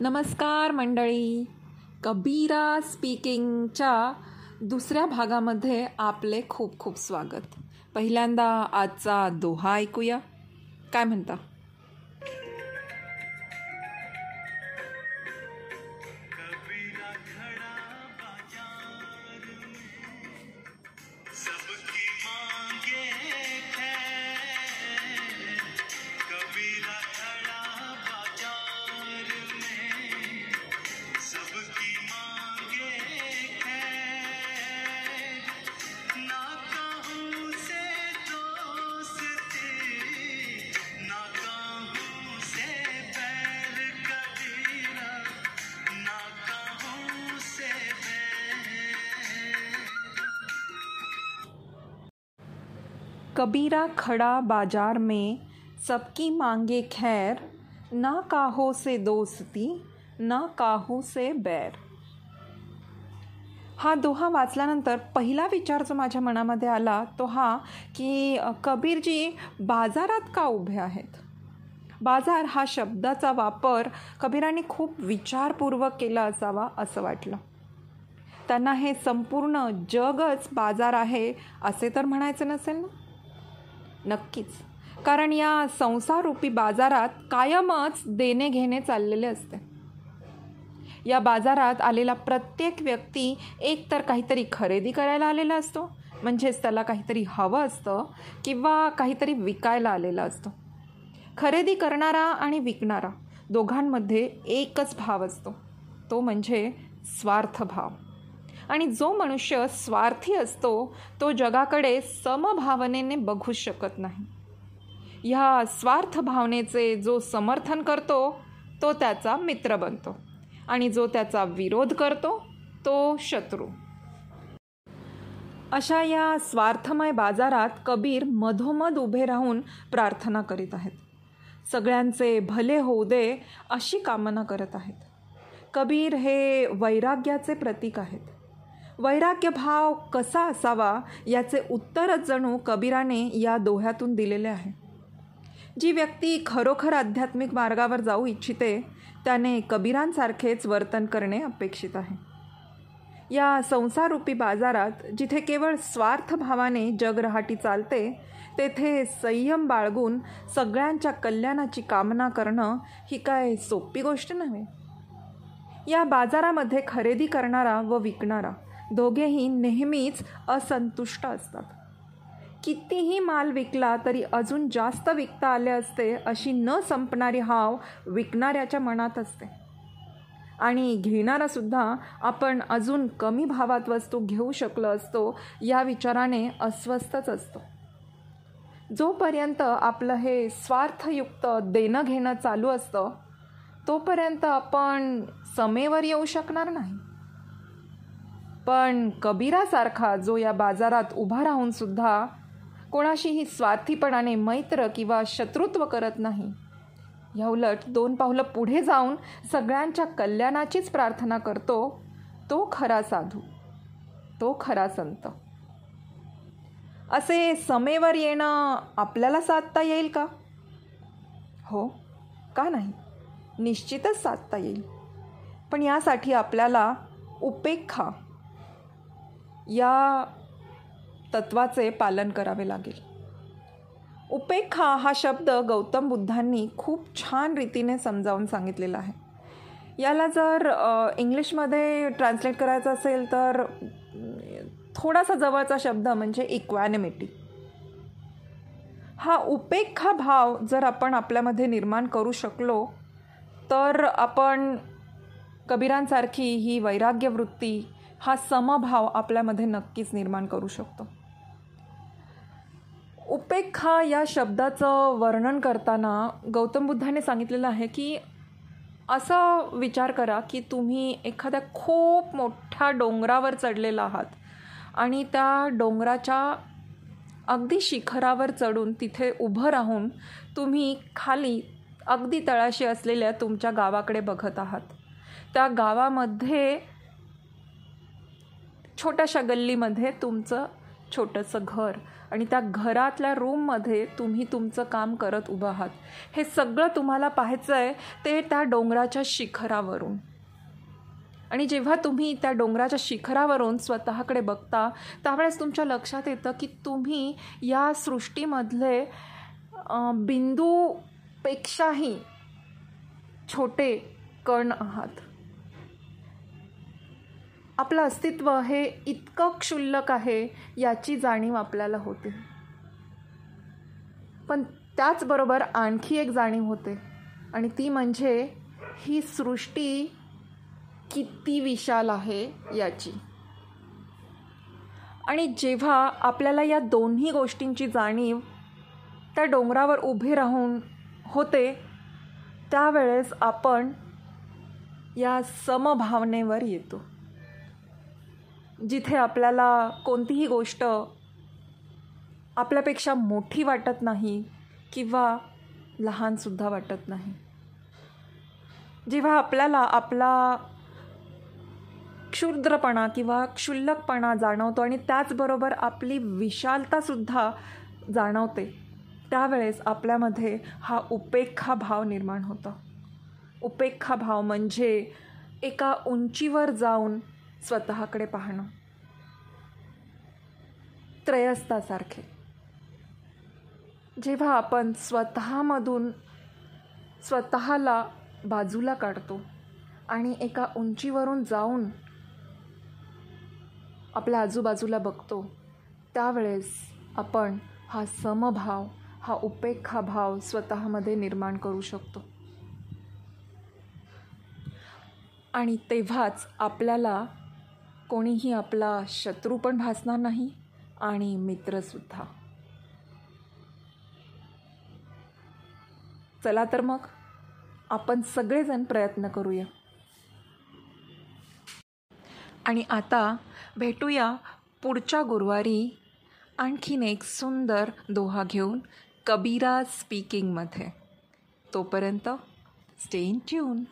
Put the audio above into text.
नमस्कार मंडळी. कबीरा स्पीकिंगच्या दुसऱ्या भागामध्ये आपले खूप खूप स्वागत. पहिल्यांदा आजचा दोहा ऐकूया. काय म्हणता? कबीरा खड़ा बाजार में सबकी मांगे खैर। ना काहो से दोस्ती ना काहू से बैर। हा दोहा वाचल्यानंतर पहिला विचार जो माझ्या मनामध्ये आला तो हा की कबीरजी बाजारात का उभे आहेत? बाजार हा शब्दाचा वापर कबीरांनी खूप विचारपूर्वक केला असावा असं वाटलं. त्यांना हे संपूर्ण जगच बाजार आहे असे तर म्हणायचं नसेल ना? नक्कीच. कारण या संसारूपी बाजारात कायमच देणे घेणे चाललेले असते. या बाजारात आलेला प्रत्येक व्यक्ती एक तर काहीतरी खरेदी करायला आलेला असतो म्हणजेच त्याला काहीतरी हवं असतं किंवा काहीतरी विकायला आलेला असतो. खरेदी करणारा आणि विकणारा दोघांमध्ये एकच भाव असतो. तो म्हणजे स्वार्थभाव आणि जो मनुष्य स्वार्थी असतो तो जगाकडे समभावनेने बघू शकत नाही. ह्या स्वार्थ भावनेचे जो समर्थन करतो तो त्याचा मित्र बनतो. आणि जो त्याचा विरोध करतो तो शत्रू. अशा या स्वार्थमय बाजारात कबीर मधोमध उभे राहून प्रार्थना करीत आहेत. सगळ्यांचे भले होऊ दे अशी कामना करत आहेत. कबीर हे वैराग्याचे प्रतीक आहेत. वैराग्य भाव कसा असावा याचे उत्तरच जणू कबीराने या दोह्यातून दिलेले आहे. जी व्यक्ती खरोखर आध्यात्मिक मार्गावर जाऊ इच्छिते त्याने कबीरांसारखेच वर्तन करणे अपेक्षित आहे. या संसाररूपी बाजारात जिथे केवळ स्वार्थभावाने जग रहाटी चालते तेथे संयम बाळगून सगळ्यांच्या कल्याणाची कामना करणं ही काय सोपी गोष्ट नव्हे? या बाजारामध्ये खरेदी करणारा व विकणारा दोघेही नेहमीच असंतुष्ट असतात. कितीही माल विकला तरी अजून जास्त विकता आले असते अशी न संपणारी हाव विकणाऱ्याच्या मनात असते. आणि घेणारासुद्धा आपण अजून कमी भावात वस्तू घेऊ शकलो असतो या विचाराने अस्वस्थच असतो. जोपर्यंत आपलं हे स्वार्थयुक्त देणं घेणं चालू असतं तोपर्यंत आपण समेवर येऊ शकणार नाही. पण कबीरासारखा जो या बाजारात उभा राहून सुद्धा कोणाशीही स्वार्थीपणाने मैत्र किंवा शत्रुत्व करत नाही. या उलट दोन पावलं पुढे जाऊन सगळ्यांच्या कल्याणाचीच प्रार्थना करतो तो खरा साधू तो खरा संत. असे समेवर येणं आपल्याला साधता येईल का? हो का नाही? निश्चितच साधता येईल. पण यासाठी आपल्याला उपेक्षा या तत्वाचे पालन करावे लागेल. उपेक्षा हा शब्द गौतम बुद्धांनी खूप छान रीतीने समजावून सांगितलेला आहे. याला जर इंग्लिशमध्ये ट्रान्सलेट करायचं असेल तर थोडासा जवळचा शब्द म्हणजे इक्वॅनिमिटी हा उपेक्षा भाव जर आपण आपल्यामध्ये निर्माण करू शकलो तर आपण कबीरांसारखी ही वैराग्य वृत्ती हा समभाव आपल्यामध्ये नक्कीच निर्माण करू शकतो. उपेक्षा या शब्दाचं वर्णन करताना गौतम बुद्धाने सांगितलेलं आहे की असं विचार करा की तुम्ही एखाद्या खूप मोठ्या डोंगरावर चढलेला आहात आणि त्या डोंगराच्या अगदी शिखरावर चढून तिथे उभं राहून तुम्ही खाली अगदी तळाशी असलेल्या तुमच्या गावाकडे बघत आहात. त्या गावामध्ये छोट्याशा गल्लीमध्ये तुमचं छोटंसं घर आणि त्या घरातल्या रूममध्ये तुम्ही तुमचं काम करत उभं आहात. हे सगळं तुम्हाला पाहायचं आहे ते त्या डोंगराच्या शिखरावरून. आणि जेव्हा तुम्ही त्या डोंगराच्या शिखरावरून स्वतःकडे बघता त्यावेळेस तुमच्या लक्षात येतं की तुम्ही या सृष्टीमधले बिंदूपेक्षाही छोटे कण आहात. आपलं अस्तित्व हे इतकं क्षुल्लक आहे याची जाणीव आपल्याला होते. पण त्याचबरोबर आणखी एक जाणीव होते आणि ती म्हणजे ही सृष्टी किती विशाल आहे याची. आणि जेव्हा आपल्याला या दोन्ही गोष्टींची जाणीव त्या डोंगरावर उभे राहून होते त्यावेळेस आपण या समभावनेवर येतो. जिथे आपल्याला कोणतीही गोष्ट आपल्यापेक्षा मोठी वाटत नाही किंवा लहानसुद्धा वाटत नाही. जेव्हा आपल्याला आपला क्षुद्रपणा किंवा क्षुल्लकपणा जाणवतो आणि त्याचबरोबर आपली विशालतासुद्धा जाणवते त्यावेळेस आपल्यामध्ये हा उपेक्षा भाव निर्माण होतो. उपेक्षा भाव म्हणजे एका उंचीवर जाऊन स्वतःकडे पाहणं. त्रयस्तासारखे जेव्हा आपण स्वतःमधून स्वतःला बाजूला काढतो आणि एका उंचीवरून जाऊन आपल्या आजूबाजूला बघतो त्यावेळेस आपण हा समभाव हा उपेक्षा भाव स्वतःमध्ये निर्माण करू शकतो. आणि तेव्हाच आपल्याला कोणीही आपला शत्रू पण भासणार नाही आणि मित्रसुद्धा चला तर मग आपण सगळेजण प्रयत्न करूया. आणि आता भेटूया पुढच्या गुरुवारी आणखीन एक सुंदर दोहा घेऊन कबीरा स्पीकिंगमध्ये तोपर्यंत स्टे इन ट्यून